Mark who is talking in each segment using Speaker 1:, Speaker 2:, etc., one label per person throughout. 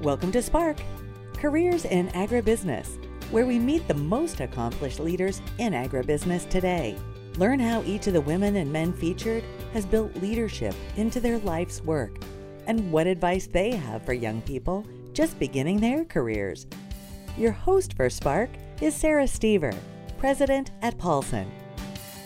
Speaker 1: Welcome to Spark, Careers in Agribusiness, where we meet the most accomplished leaders in agribusiness today. Learn how each of the women and men featured has built leadership into their life's work and what advice they have for young people just beginning their careers. Your host for Spark is Sarah Steever, President at Paulsen.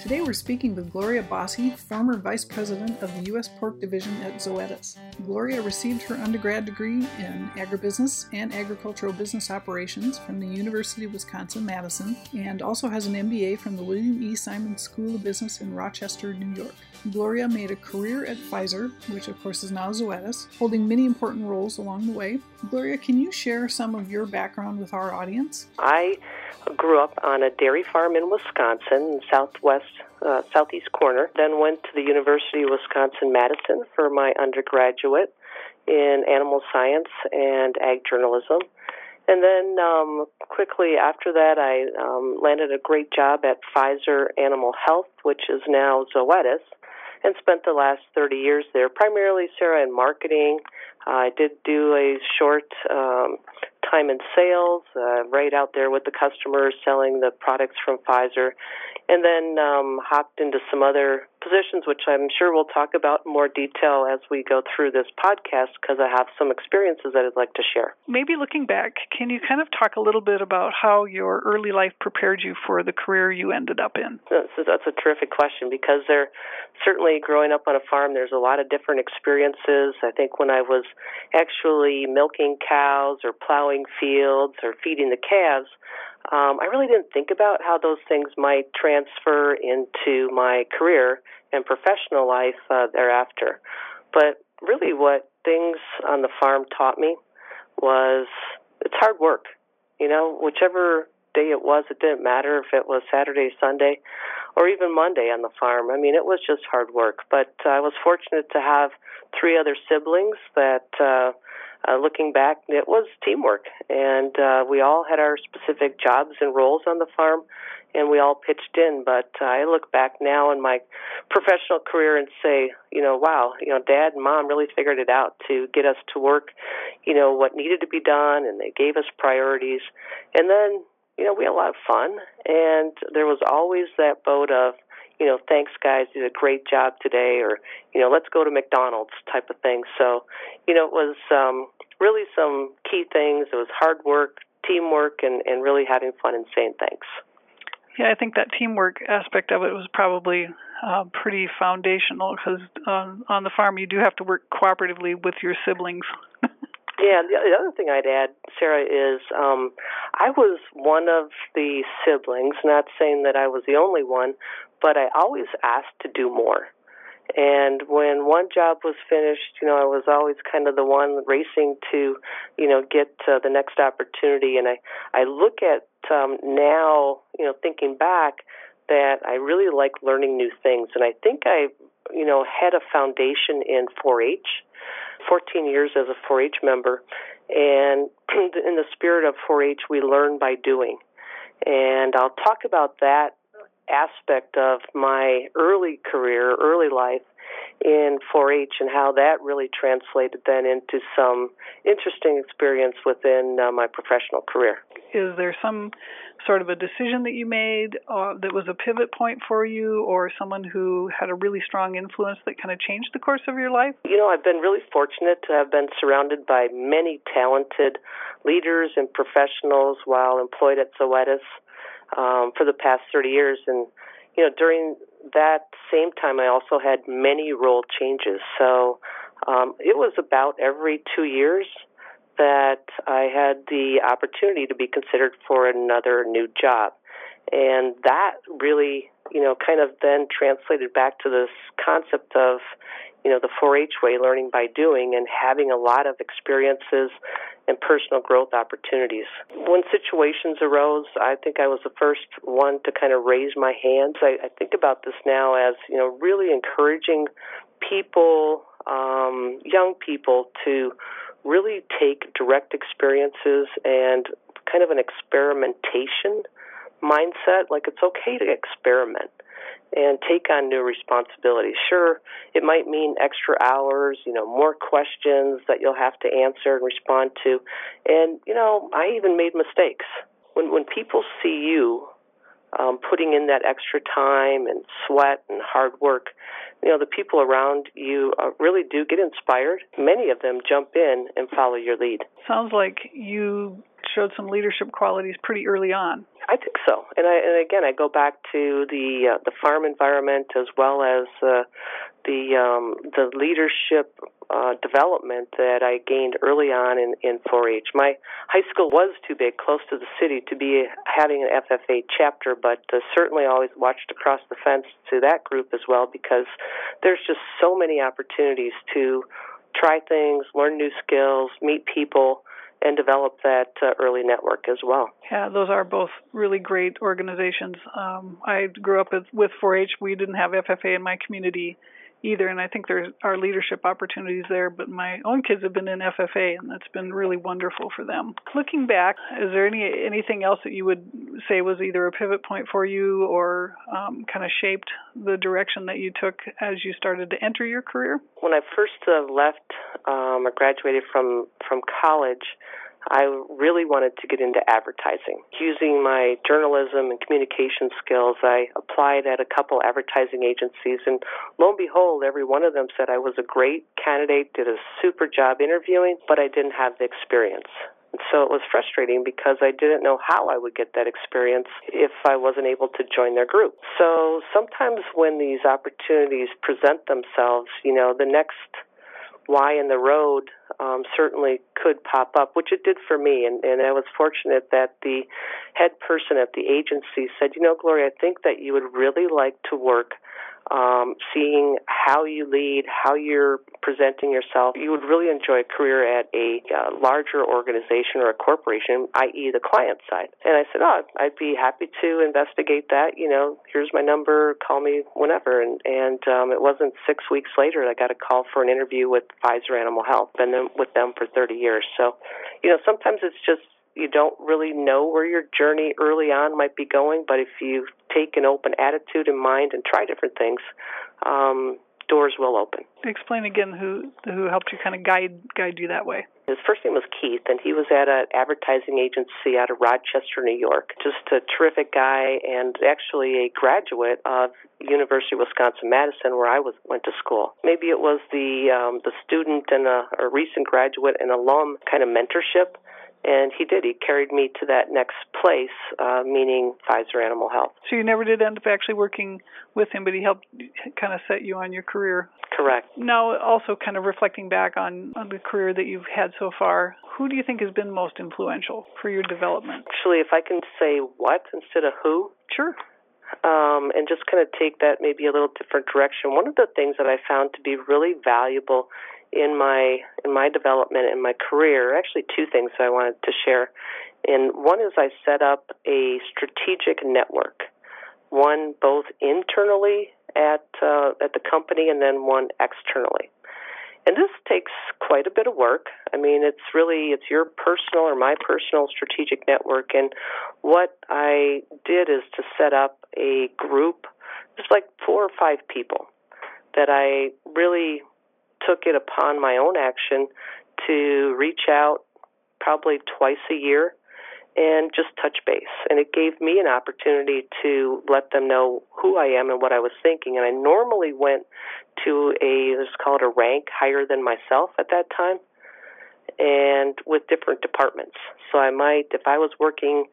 Speaker 2: Today we're speaking with Gloria Basse, former Vice President of the U.S. Pork Division at Zoetis. Gloria received her undergrad degree in agribusiness and agricultural business operations from the University of Wisconsin Madison and also has an MBA from the William E. Simon School of Business in Rochester, New York. Gloria made a career at Pfizer, which of course is now Zoetis, holding many important roles along the way. Gloria, can you share some of your background with our audience?
Speaker 3: I grew up on a dairy farm in Wisconsin, southwest, uh, southeast corner. Then went to the University of Wisconsin Madison for my undergraduate in animal science and ag journalism. And then um, quickly after that, I um, landed a great job at Pfizer Animal Health, which is now Zoetis, and spent the last 30 years there, primarily, Sarah, in marketing. I did do a short um, time in sales, uh, right out there with the customers selling the products from Pfizer, and then um, hopped into some other positions, which I'm sure we'll talk about in more detail as we go through this podcast because I have some experiences that I'd like to share.
Speaker 2: Maybe looking back, can you kind of talk a little bit about how your early life prepared you for the career you ended up in?
Speaker 3: That's, that's a terrific question because there certainly growing up on a farm, there's a lot of different experiences. I think when I was actually milking cows or plowing fields or feeding the calves, um, I really didn't think about how those things might transfer into my career and professional life uh, thereafter. But really, what things on the farm taught me was it's hard work. You know, whichever day it was, it didn't matter if it was Saturday, Sunday, or even Monday on the farm. I mean, it was just hard work. But uh, I was fortunate to have three other siblings that. Uh, uh, looking back, it was teamwork, and uh, we all had our specific jobs and roles on the farm, and we all pitched in. But uh, I look back now in my professional career and say, you know, wow, you know, Dad and Mom really figured it out to get us to work, you know, what needed to be done, and they gave us priorities, and then. You know, we had a lot of fun, and there was always that boat of, you know, thanks guys, you did a great job today, or you know, let's go to McDonald's type of thing. So, you know, it was um, really some key things. It was hard work, teamwork, and and really having fun and saying thanks.
Speaker 2: Yeah, I think that teamwork aspect of it was probably uh, pretty foundational because on on the farm you do have to work cooperatively with your siblings.
Speaker 3: Yeah, the, the other thing I'd add, Sarah, is um, I was one of the siblings. Not saying that I was the only one, but I always asked to do more. And when one job was finished, you know, I was always kind of the one racing to, you know, get uh, the next opportunity. And I, I look at um, now, you know, thinking back, that I really like learning new things. And I think I, you know, had a foundation in 4-H 14 years as a 4 H member. And in the spirit of 4 H, we learn by doing. And I'll talk about that aspect of my early career, early life in 4 H, and how that really translated then into some interesting experience within uh, my professional career.
Speaker 2: Is there some sort of a decision that you made uh, that was a pivot point for you, or someone who had a really strong influence that kind of changed the course of your life?
Speaker 3: You know, I've been really fortunate to have been surrounded by many talented leaders and professionals while employed at Zoetis um, for the past 30 years. And, you know, during that same time, I also had many role changes. So um, it was about every two years that I had the opportunity to be considered for another new job. And that really, you know, kind of then translated back to this concept of, you know, the 4 H way, learning by doing, and having a lot of experiences and personal growth opportunities. When situations arose, I think I was the first one to kind of raise my hands. I, I think about this now as, you know, really encouraging people, um, young people, to really take direct experiences and kind of an experimentation mindset. Like it's okay to experiment. And take on new responsibilities. Sure, it might mean extra hours, you know, more questions that you'll have to answer and respond to. And, you know, I even made mistakes. When when people see you um, putting in that extra time and sweat and hard work, you know, the people around you uh, really do get inspired. Many of them jump in and follow your lead.
Speaker 2: Sounds like you showed some leadership qualities pretty early on.
Speaker 3: I think so, and I and again I go back to the uh, the farm environment as well as uh, the um, the leadership uh, development that I gained early on in, in 4-H. My high school was too big, close to the city, to be having an FFA chapter, but uh, certainly always watched across the fence to that group as well because there's just so many opportunities to try things, learn new skills, meet people and develop that uh, early network as well.
Speaker 2: Yeah, those are both really great organizations. Um, I grew up with, with 4-H. We didn't have FFA in my community either, and I think there are leadership opportunities there. But my own kids have been in FFA, and that's been really wonderful for them. Looking back, is there any anything else that you would say was either a pivot point for you or um, kind of shaped the direction that you took as you started to enter your career?
Speaker 3: When I first uh, left um, or graduated from from college. I really wanted to get into advertising. Using my journalism and communication skills, I applied at a couple advertising agencies, and lo and behold, every one of them said I was a great candidate, did a super job interviewing, but I didn't have the experience. And so it was frustrating because I didn't know how I would get that experience if I wasn't able to join their group. So sometimes when these opportunities present themselves, you know, the next why in the road um, certainly could pop up, which it did for me. And, and I was fortunate that the head person at the agency said, You know, Gloria, I think that you would really like to work um, seeing how you lead, how you're presenting yourself. You would really enjoy a career at a uh, larger organization or a corporation, i.e., the client side. And I said, Oh, I'd be happy to investigate that. You know, here's my number, call me whenever. And, and um, it wasn't six weeks later I got a call for an interview with Pfizer Animal Health. Been with them for 30 years. So, you know, sometimes it's just you don't really know where your journey early on might be going, but if you take an open attitude in mind and try different things, um, doors will open.
Speaker 2: Explain again who who helped you kind of guide guide you that way.
Speaker 3: His first name was Keith, and he was at an advertising agency out of Rochester, New York. Just a terrific guy, and actually a graduate of University of Wisconsin Madison, where I was went to school. Maybe it was the um, the student and a, a recent graduate and alum kind of mentorship and he did. He carried me to that next place, uh, meaning Pfizer Animal Health.
Speaker 2: So you never did end up actually working with him, but he helped kind of set you on your career.
Speaker 3: Correct.
Speaker 2: Now, also kind of reflecting back on, on the career that you've had so far, who do you think has been most influential for your development?
Speaker 3: Actually, if I can say what instead of who.
Speaker 2: Sure.
Speaker 3: Um, and just kind of take that maybe a little different direction. One of the things that I found to be really valuable in my in my development in my career, actually two things I wanted to share. And one is I set up a strategic network, one both internally at uh, at the company and then one externally. And this takes quite a bit of work. I mean, it's really it's your personal or my personal strategic network. And what I did is to set up a group, just like four or five people, that I really took it upon my own action to reach out probably twice a year and just touch base. And it gave me an opportunity to let them know who I am and what I was thinking. And I normally went to a, let's call it a rank higher than myself at that time and with different departments. So I might, if I was working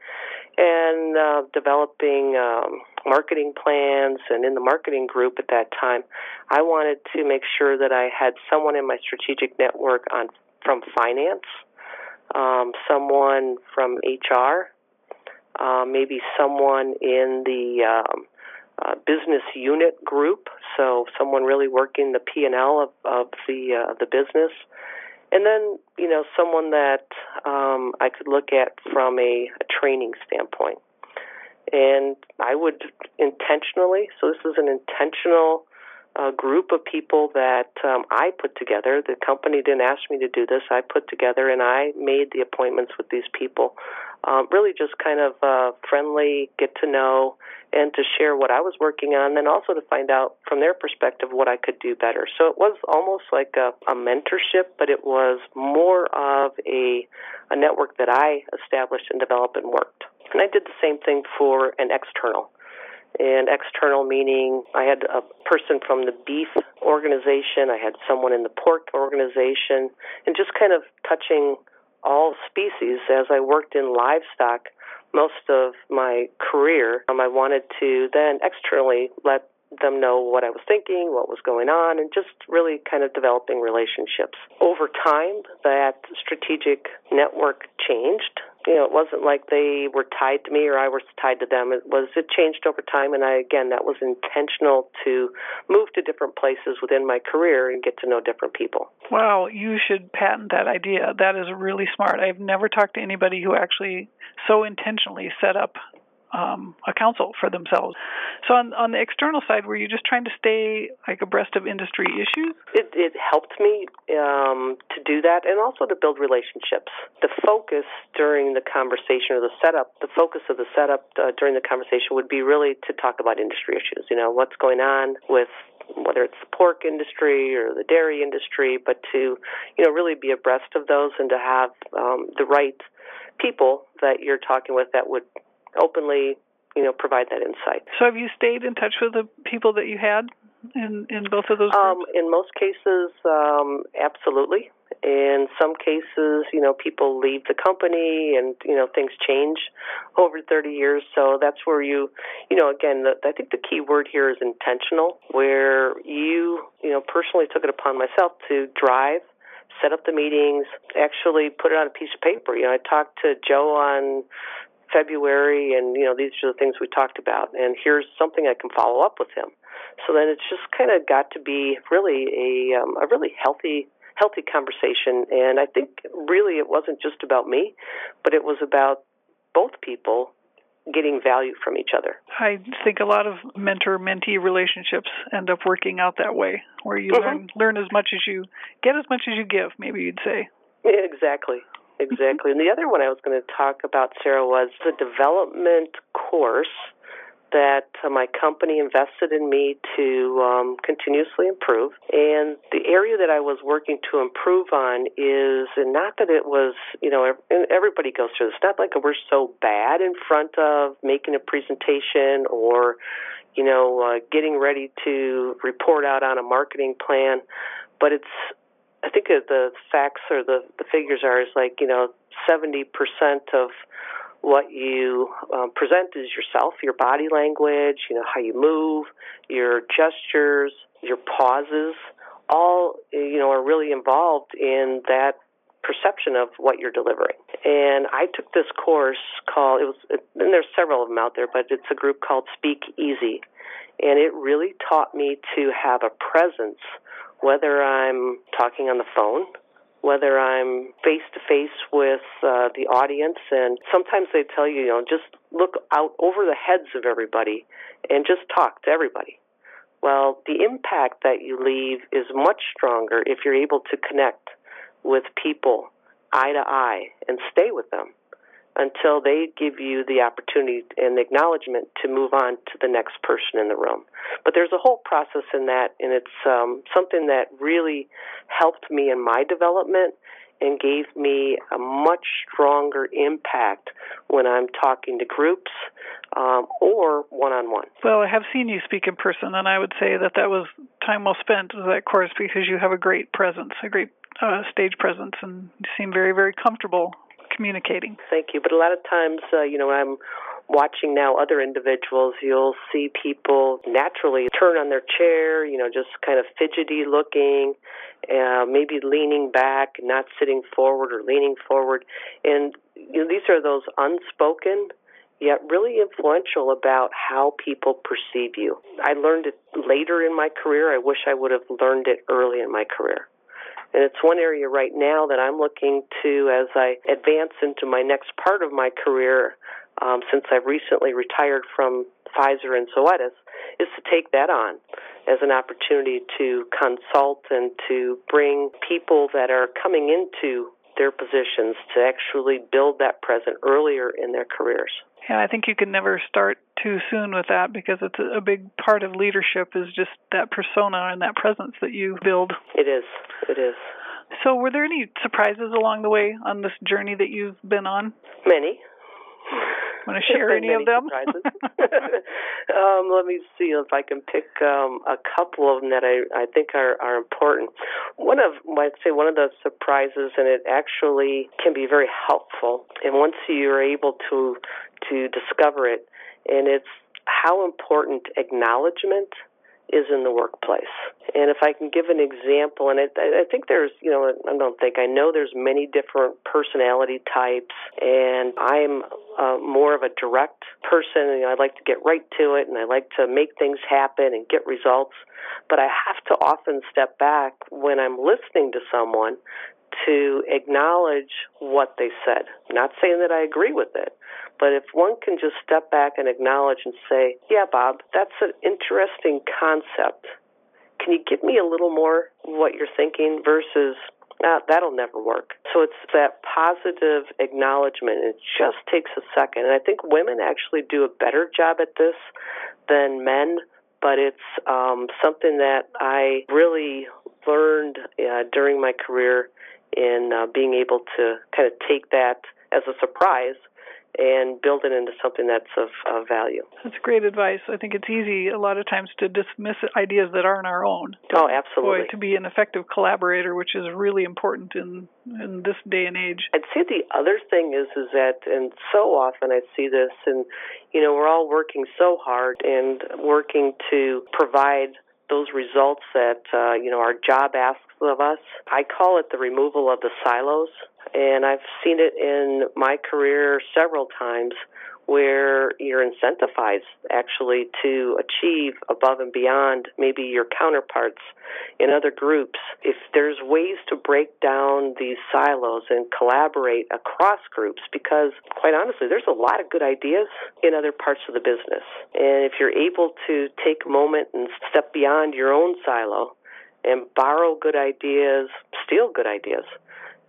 Speaker 3: and uh, developing um, marketing plans and in the marketing group at that time, I wanted to make sure that I had someone in my strategic network on from finance, um, someone from HR, uh, maybe someone in the um, uh, business unit group, so someone really working the P and L of, of the uh, the business, and then you know someone that um, I could look at from a, a training standpoint. And I would intentionally, so this is an intentional a group of people that um, I put together. The company didn't ask me to do this. I put together and I made the appointments with these people. Um, really, just kind of uh, friendly, get to know, and to share what I was working on, and also to find out from their perspective what I could do better. So it was almost like a, a mentorship, but it was more of a, a network that I established and developed and worked. And I did the same thing for an external and external meaning I had a person from the beef organization, I had someone in the pork organization, and just kind of touching all species as I worked in livestock most of my career. Um, I wanted to then externally let them know what I was thinking, what was going on, and just really kind of developing relationships. Over time, that strategic network changed. You know, it wasn't like they were tied to me or I was tied to them. It was it changed over time, and I again that was intentional to move to different places within my career and get to know different people.
Speaker 2: Wow, you should patent that idea. That is really smart. I've never talked to anybody who actually so intentionally set up um, a council for themselves. So on on the external side, were you just trying to stay like abreast of industry issues?
Speaker 3: It, it helped me um, to do that, and also to build relationships. The focus during the conversation or the setup, the focus of the setup uh, during the conversation would be really to talk about industry issues. You know, what's going on with whether it's the pork industry or the dairy industry, but to you know really be abreast of those and to have um, the right people that you're talking with that would openly, you know, provide that insight.
Speaker 2: So, have you stayed in touch with the people that you had in in both of those?
Speaker 3: Um, in most cases, um, absolutely. In some cases, you know, people leave the company, and you know, things change over 30 years. So that's where you, you know, again, the, I think the key word here is intentional, where you, you know, personally took it upon myself to drive set up the meetings, actually put it on a piece of paper. You know, I talked to Joe on February, and you know these are the things we talked about, and here's something I can follow up with him. So then it's just kind of got to be really a um, a really healthy healthy conversation, and I think really it wasn't just about me, but it was about both people getting value from each other.
Speaker 2: I think a lot of mentor mentee relationships end up working out that way, where you mm-hmm. learn learn as much as you get as much as you give. Maybe you'd say.
Speaker 3: Exactly. Exactly. And the other one I was going to talk about, Sarah, was the development course that uh, my company invested in me to um, continuously improve. And the area that I was working to improve on is not that it was, you know, everybody goes through this. Not like we're so bad in front of making a presentation or, you know, uh, getting ready to report out on a marketing plan, but it's I think the facts or the, the figures are is like you know seventy percent of what you um, present is yourself, your body language, you know how you move, your gestures, your pauses, all you know are really involved in that perception of what you're delivering. And I took this course called it was and there's several of them out there, but it's a group called Speak Easy, and it really taught me to have a presence whether I'm talking on the phone, whether I'm face to face with uh, the audience, and sometimes they tell you, you know, just look out over the heads of everybody and just talk to everybody. Well, the impact that you leave is much stronger if you're able to connect with people eye to eye and stay with them until they give you the opportunity and the acknowledgement to move on to the next person in the room. But there's a whole process in that, and it's um, something that really helped me in my development and gave me a much stronger impact when I'm talking to groups um, or one on one.
Speaker 2: Well, I have seen you speak in person, and I would say that that was time well spent, with that course, because you have a great presence, a great uh, stage presence, and you seem very, very comfortable communicating.
Speaker 3: Thank you. But a lot of times, uh, you know, I'm watching now other individuals, you'll see people naturally turn on their chair, you know, just kind of fidgety looking, uh, maybe leaning back, not sitting forward or leaning forward. And you know, these are those unspoken yet really influential about how people perceive you. I learned it later in my career. I wish I would have learned it early in my career. And it's one area right now that I'm looking to as I advance into my next part of my career, um, since I've recently retired from Pfizer and Zoetis, is to take that on as an opportunity to consult and to bring people that are coming into their positions to actually build that present earlier in their careers.
Speaker 2: Yeah, I think you can never start too soon with that because it's a big part of leadership is just that persona and that presence that you build.
Speaker 3: It is. It is.
Speaker 2: So, were there any surprises along the way on this journey that you've been on?
Speaker 3: Many.
Speaker 2: Want to share any of them?
Speaker 3: um, let me see if I can pick um, a couple of them that I, I think are, are important. One of, I'd say, one of the surprises, and it actually can be very helpful. And once you're able to to discover it, and it's how important acknowledgement is in the workplace. And if I can give an example, and I, I think there's, you know, I don't think, I know there's many different personality types, and I'm uh, more of a direct person. You know, I like to get right to it, and I like to make things happen and get results. But I have to often step back when I'm listening to someone to acknowledge what they said. not saying that I agree with it, but if one can just step back and acknowledge and say, Yeah, Bob, that's an interesting concept. Can you give me a little more what you're thinking versus ah, that'll never work. So it's that positive acknowledgement. It just takes a second. And I think women actually do a better job at this than men, but it's um, something that I really learned uh, during my career in uh, being able to kind of take that as a surprise and build it into something that's of, of value.
Speaker 2: That's great advice. I think it's easy a lot of times to dismiss ideas that aren't our own.
Speaker 3: Oh, absolutely.
Speaker 2: Boy, to be an effective collaborator, which is really important in in this day and age.
Speaker 3: I'd say the other thing is is that, and so often I see this, and you know, we're all working so hard and working to provide those results that uh, you know our job asks of us. I call it the removal of the silos, and I've seen it in my career several times where you're incentivized actually to achieve above and beyond maybe your counterparts in other groups. If there's ways to break down these silos and collaborate across groups, because quite honestly, there's a lot of good ideas in other parts of the business. And if you're able to take a moment and step beyond your own silo and borrow good ideas, steal good ideas,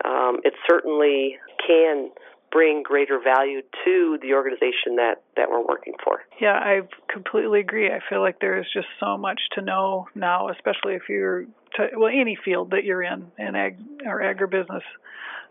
Speaker 3: um, it certainly can bring greater value to the organization that, that we're working for.
Speaker 2: Yeah, I completely agree. I feel like there is just so much to know now, especially if you're to, well any field that you're in in ag or agribusiness.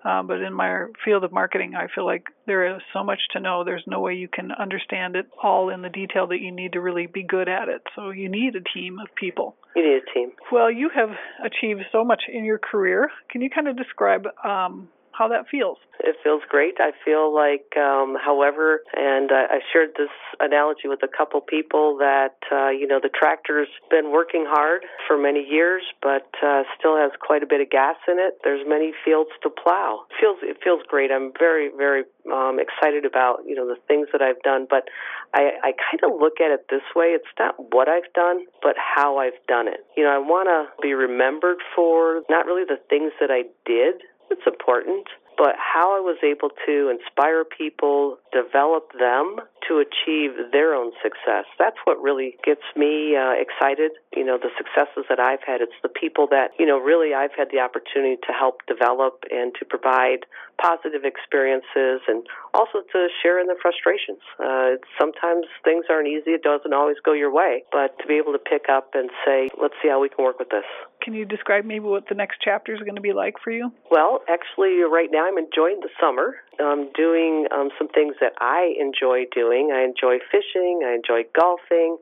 Speaker 2: Um, but in my field of marketing, I feel like there is so much to know. There's no way you can understand it all in the detail that you need to really be good at it. So you need a team of people.
Speaker 3: You need a team.
Speaker 2: Well, you have achieved so much in your career. Can you kind of describe um, how that feels.
Speaker 3: It feels great. I feel like, um, however, and I, I shared this analogy with a couple people that uh, you know the tractor's been working hard for many years, but uh, still has quite a bit of gas in it. There's many fields to plow. It feels it feels great. I'm very very um, excited about you know the things that I've done, but I, I kind of look at it this way: it's not what I've done, but how I've done it. You know, I want to be remembered for not really the things that I did it's important, but how I was able to inspire people, develop them to achieve their own success. That's what really gets me uh, excited. You know, the successes that I've had, it's the people that, you know, really I've had the opportunity to help develop and to provide positive experiences and also to share in the frustrations. Uh, sometimes things aren't easy, it doesn't always go your way, but to be able to pick up and say, let's see how we can work with this.
Speaker 2: Can you describe maybe what the next chapter is going to be like for you?
Speaker 3: Well, actually, right now I'm enjoying the summer. I'm doing um, some things that I enjoy doing. I enjoy fishing, I enjoy golfing,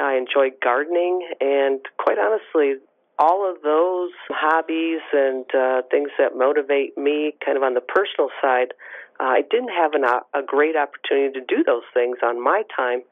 Speaker 3: I enjoy gardening, and quite honestly, all of those hobbies and uh, things that motivate me kind of on the personal side, uh, I didn't have an, a great opportunity to do those things on my time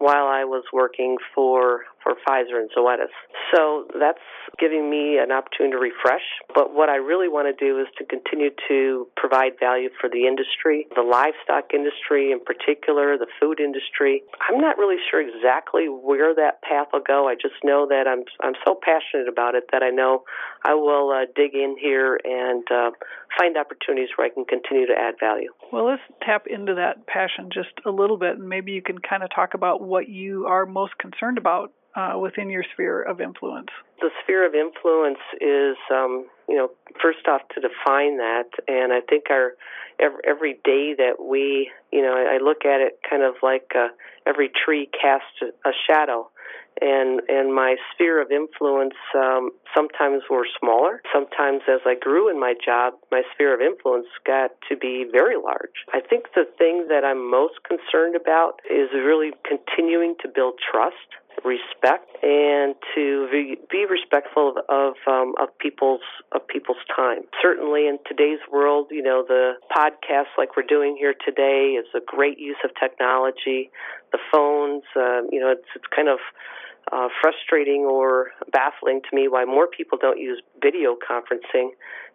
Speaker 3: while I was working for for Pfizer and Zoetis. So that's giving me an opportunity to refresh. But what I really want to do is to continue to provide value for the industry, the livestock industry in particular, the food industry. I'm not really sure exactly where that path will go. I just know that I'm I'm so passionate about it that I know I will uh, dig in here and uh, find opportunities where I can continue to add value.
Speaker 2: Well, let's tap into that passion just a little bit, and maybe you can kind of talk about what you are most concerned about uh, within your sphere of influence?
Speaker 3: The sphere of influence is, um, you know, first off to define that, and I think our every, every day that we, you know, I look at it kind of like uh, every tree casts a shadow and and my sphere of influence um, sometimes were smaller. Sometimes, as I grew in my job, my sphere of influence got to be very large. I think the thing that I'm most concerned about is really continuing to build trust respect and to be, respectful of of, um, of people's of people's time. Certainly, in today's world, you know the podcast like we're doing here today is a great use of technology. The phones, uh, you know, it's it's kind of uh, frustrating or baffling to me why more people don't use video conferencing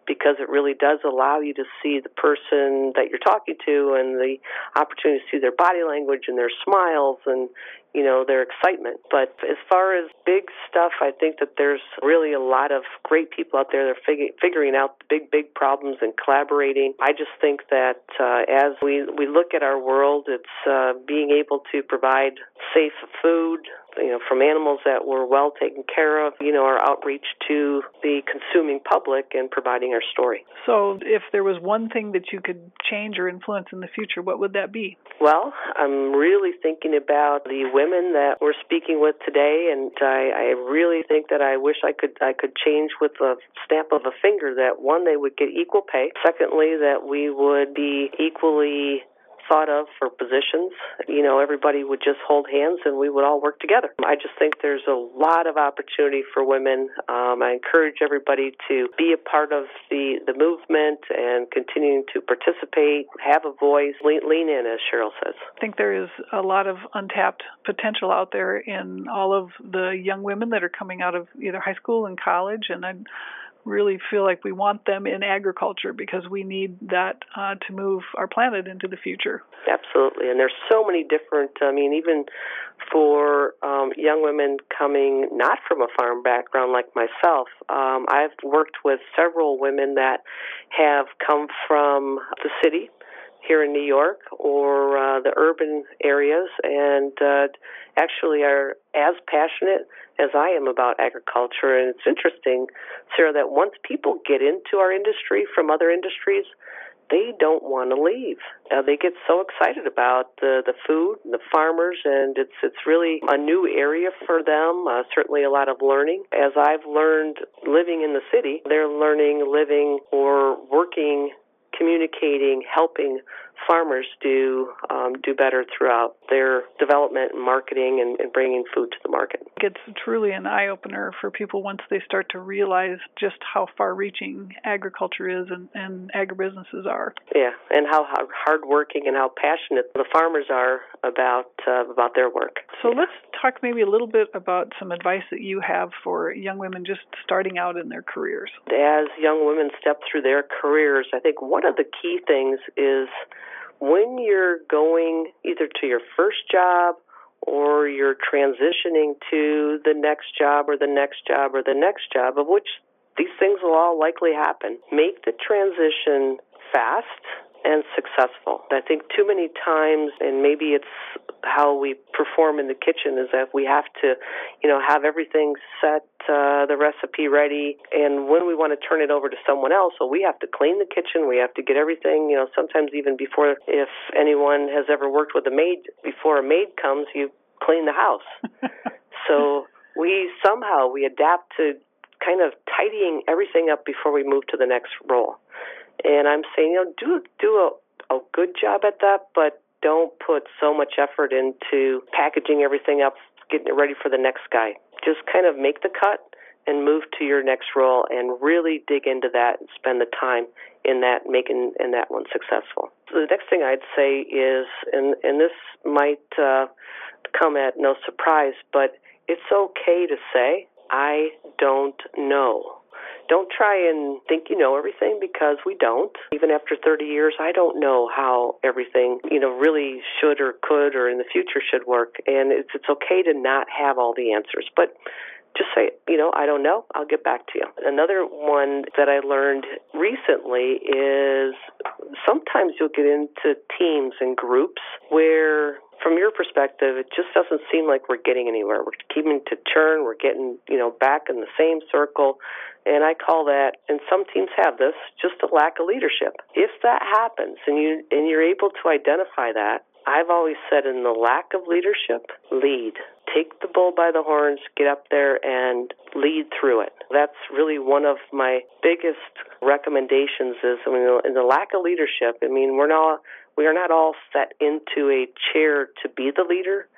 Speaker 3: because it really does allow you to see the person that you're talking to and the opportunity to see their body language and their smiles and you know their excitement. But as far as big stuff i think that there's really a lot of great people out there that are fig- figuring out the big big problems and collaborating. I just think that uh, as we we look at our world it's uh, being able to provide safe food you know, from animals that were well taken care of, you know, our outreach to the consuming public and providing our story.
Speaker 2: So, if there was one thing that you could change or influence in the future, what would that be?
Speaker 3: Well, I'm really thinking about the women that we're speaking with today, and I, I really think that I wish I could I could change with a snap of a finger that one they would get equal pay. Secondly, that we would be equally thought of for positions. You know, everybody would just hold hands and we would all work together. I just think there's a lot of opportunity for women. Um, I encourage everybody to be a part of the, the movement and continuing to participate, have a voice, lean, lean in, as Sheryl says.
Speaker 2: I think there is a lot of untapped potential out there in all of the young women that are coming out of either high school and college, and I really feel like we want them in agriculture because we need that uh, to move our planet into the future.
Speaker 3: Absolutely, and there's so many different. I mean, even for um, young women coming not from a farm background like myself, um, I've worked with several women that have come from the city here in New York or uh, the urban areas and uh, actually are as passionate as I am about agriculture. And it's interesting, Sarah, that once people get into our industry from other industries, they don't want to leave. Uh, they get so excited about the the food, and the farmers, and it's it's really a new area for them. Uh, certainly, a lot of learning. As I've learned living in the city, they're learning living or working communicating, helping farmers do um, do better throughout their development and marketing and, and bringing food to the market.
Speaker 2: It's truly an eye opener for people once they start to realize just how far reaching agriculture is and, and agribusinesses are.
Speaker 3: Yeah, and how, how hardworking and how passionate the farmers are about uh, about their work.
Speaker 2: So yeah. let's talk maybe a little bit about some advice that you have for young women just starting out in their careers.
Speaker 3: As young women step through their careers, I think one of the key things is when you're going either to your first job or you're transitioning to the next job or the next job or the next job, of which these things will all likely happen, make the transition fast and successful. I think too many times, and maybe it's how we perform in the kitchen, is that we have to, you know, have everything set, uh, the recipe ready, and when we want to turn it over to someone else, well, we have to clean the kitchen, we have to get everything, you know, sometimes even before, if anyone has ever worked with a maid, before a maid comes, you clean the house. so we somehow we adapt to kind of tidying everything up before we move to the next role. And I'm saying, you know, do do a, a good job at that, but don't put so much effort into packaging everything up, getting it ready for the next guy. Just kind of make the cut and move to your next role and really dig into that and spend the time in that making in that one successful. So the next thing I'd say is, and and this might uh, come at no surprise, but it's okay to say I don't know. Don't try and think you know everything because we don't. Even after 30 years, I don't know how everything, you know, really should or could or in the future should work. And it's it's okay to not have all the answers, but just say, you know, I don't know. I'll get back to you. Another one that I learned recently is sometimes you'll get into teams and groups where from your perspective, it just doesn't seem like we're getting anywhere. We're keeping to churn. We're getting, you know, back in the same circle. And I call that, and some teams have this, just a lack of leadership. If that happens and you and you're able to identify that, I've always said in the lack of leadership, lead. Take the bull by the horns, get up there and lead through it. That's really one of my biggest recommendations is I mean in the lack of leadership, I mean we're not we are not all set into a chair to be the leader.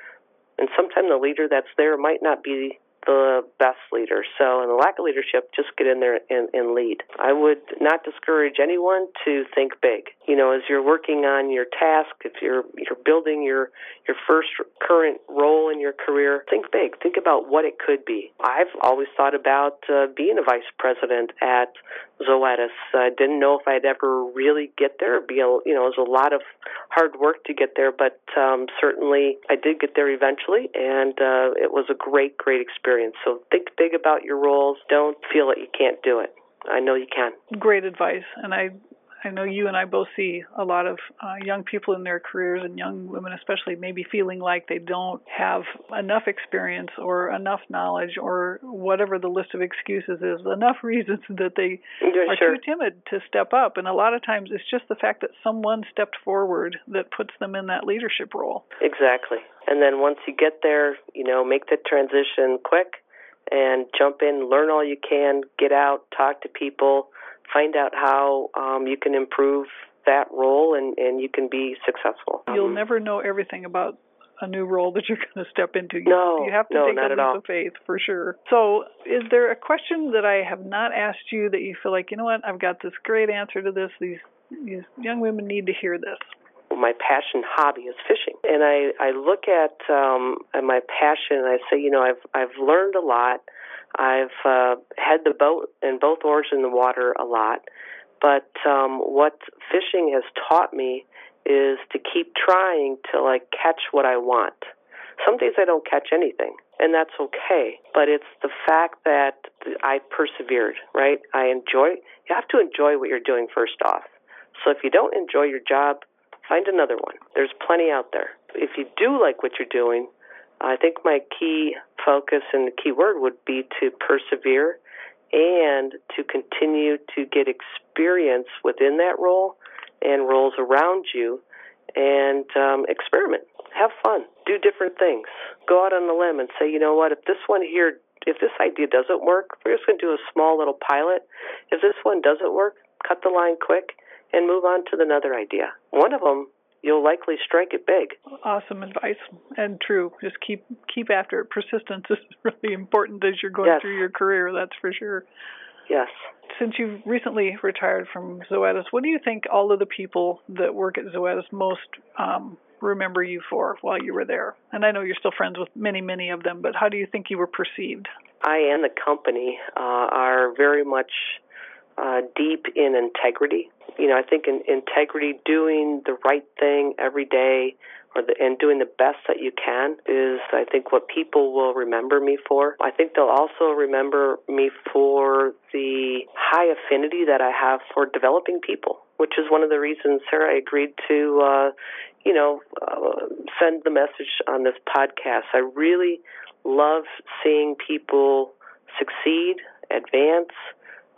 Speaker 3: And sometimes the leader that's there might not be the best leader. So, in the lack of leadership, just get in there and, and lead. I would not discourage anyone to think big. You know, as you're working on your task, if you're you're building your your first current role in your career, think big. Think about what it could be. I've always thought about uh, being a vice president at Zoetis. I didn't know if I'd ever really get there. Be a, you know, it was a lot of hard work to get there, but um, certainly I did get there eventually, and uh, it was a great, great experience. So think big about your roles. Don't feel that you can't do it. I know you can.
Speaker 2: Great advice, and I I know you and I both see a lot of uh, young people in their careers and young women, especially, maybe feeling like they don't have enough experience or enough knowledge or whatever the list of excuses is, enough reasons that they
Speaker 3: yeah,
Speaker 2: are
Speaker 3: sure.
Speaker 2: too timid to step up. And a lot of times it's just the fact that someone stepped forward that puts them in that leadership role.
Speaker 3: Exactly. And then once you get there, you know, make the transition quick and jump in, learn all you can, get out, talk to people find out how um, you can improve that role and, and you can be successful.
Speaker 2: You'll
Speaker 3: um,
Speaker 2: never know everything about a new role that you're going to step into.
Speaker 3: No,
Speaker 2: you have to
Speaker 3: no,
Speaker 2: take a leap
Speaker 3: all.
Speaker 2: of faith for sure. So, is there a question that I have not asked you that you feel like, you know what, I've got this great answer to this. These these young women need to hear this.
Speaker 3: my passion hobby is fishing and i i look at um at my passion and i say you know i've i've learned a lot i've uh had the boat and both oars in the water a lot but um what fishing has taught me is to keep trying till i catch what i want some days i don't catch anything and that's okay but it's the fact that i persevered right i enjoy you have to enjoy what you're doing first off so if you don't enjoy your job, find another one. There's plenty out there. If you do like what you're doing, I think my key focus and the key word would be to persevere and to continue to get experience within that role and roles around you and um, experiment. Have fun. Do different things. Go out on a limb and say, you know what, if this one here, if this idea doesn't work, we're just going to do a small little pilot. If this one doesn't work, cut the line quick and move on to another idea. One of them, you'll likely strike it big.
Speaker 2: Awesome advice and true. Just keep keep after it. Persistence is really important as you're going
Speaker 3: Yes.
Speaker 2: through your career. That's for sure.
Speaker 3: Yes.
Speaker 2: Since you've recently retired from Zoetis, what do you think all of the people that work at Zoetis most um, remember you for while you were there? And I know you're still friends with many, many of them, but how do you think you were perceived?
Speaker 3: I and the company uh, are very much uh, deep in integrity. You know, I think in integrity, doing the right thing every day, or the, and doing the best that you can is, I think, what people will remember me for. I think they'll also remember me for the high affinity that I have for developing people, which is one of the reasons Sarah I agreed to, uh, you know, uh, send the message on this podcast. I really love seeing people succeed, advance,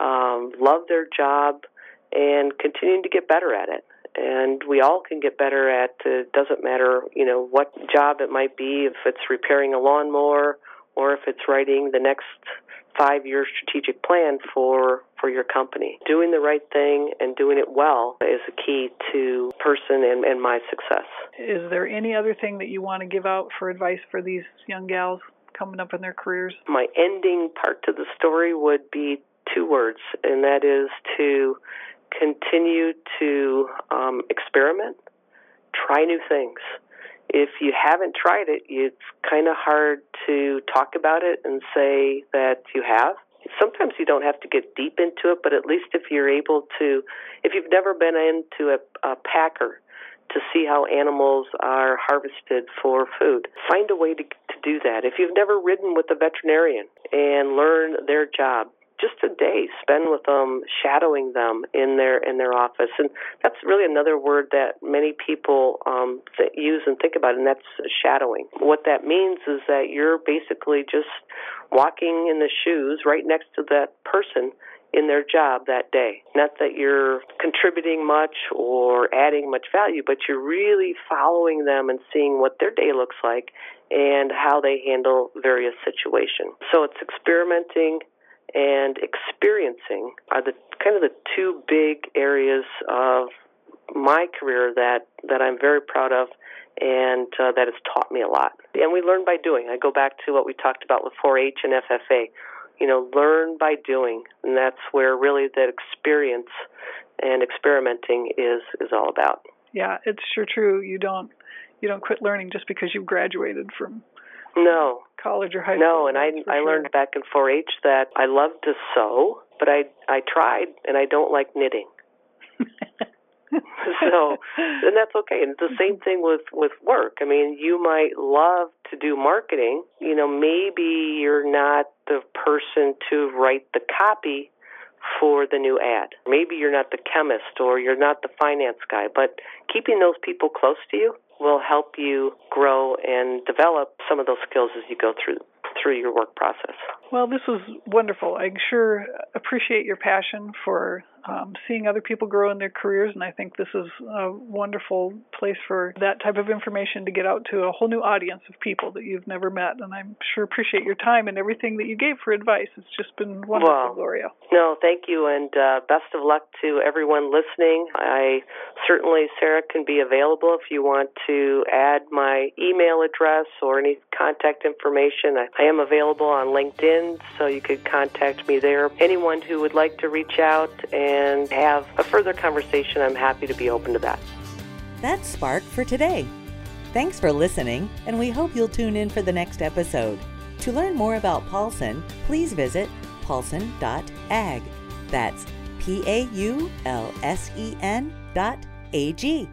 Speaker 3: um, love their job, and continuing to get better at it. And we all can get better at it. Doesn't matter, you know, what job it might be. If it's repairing a lawnmower, or if it's writing the next five-year strategic plan for for your company. Doing the right thing and doing it well is a key to person and, and my success.
Speaker 2: Is there any other thing that you want to give out for advice for these young gals coming up in their careers?
Speaker 3: My ending part to the story would be two words, and that is to continue to um, experiment, try new things. If you haven't tried it, it's kind of hard to talk about it and say that you have. Sometimes you don't have to get deep into it, but at least if you're able to, if you've never been into a, a packer to see how animals are harvested for food, find a way to, to do that. If you've never ridden with a veterinarian and learn their job, just a day spend with them shadowing them in their in their office and that's really another word that many people um, that use and think about and that's shadowing what that means is that you're basically just walking in the shoes right next to that person in their job that day. Not that you're contributing much or adding much value, but you're really following them and seeing what their day looks like and how they handle various situations. So it's experimenting and experiencing are the kind of the two big areas of my career that that I'm very proud of and uh, that has taught me a lot. And we learn by doing. I go back to what we talked about with 4-H and FFA. You know, learn by doing, and that's where really that experience and experimenting is is all about.
Speaker 2: Yeah, it's sure true. You don't you don't quit learning just because you've graduated from
Speaker 3: no
Speaker 2: college or high
Speaker 3: school.
Speaker 2: No,
Speaker 3: and I I
Speaker 2: sure.
Speaker 3: learned back in 4-H that I love to sew, but I I tried and I don't like knitting. so and that's okay and the same thing with with work i mean you might love to do marketing you know maybe you're not the person to write the copy for the new ad maybe you're not the chemist or you're not the finance guy but keeping those people close to you will help you grow and develop some of those skills as you go through through your work process.
Speaker 2: Well, this was wonderful. I sure appreciate your passion for um, seeing other people grow in their careers, and I think this is a wonderful place for that type of information to get out to a whole new audience of people that you've never met. And I'm sure appreciate your time and everything that you gave for advice. It's just been wonderful, Gloria.
Speaker 3: No, thank you, and uh, best of luck to everyone listening. I certainly, Sarah, can be available if you want to add my email address or any contact information. I, I am available on LinkedIn, so you could contact me there. Anyone who would like to reach out and have a further conversation, I'm happy to be open to that.
Speaker 1: That's Spark for today. Thanks for listening, and we hope you'll tune in for the next episode. To learn more about Paulsen, please visit paulsen.ag. That's P A U L S E N dot A G.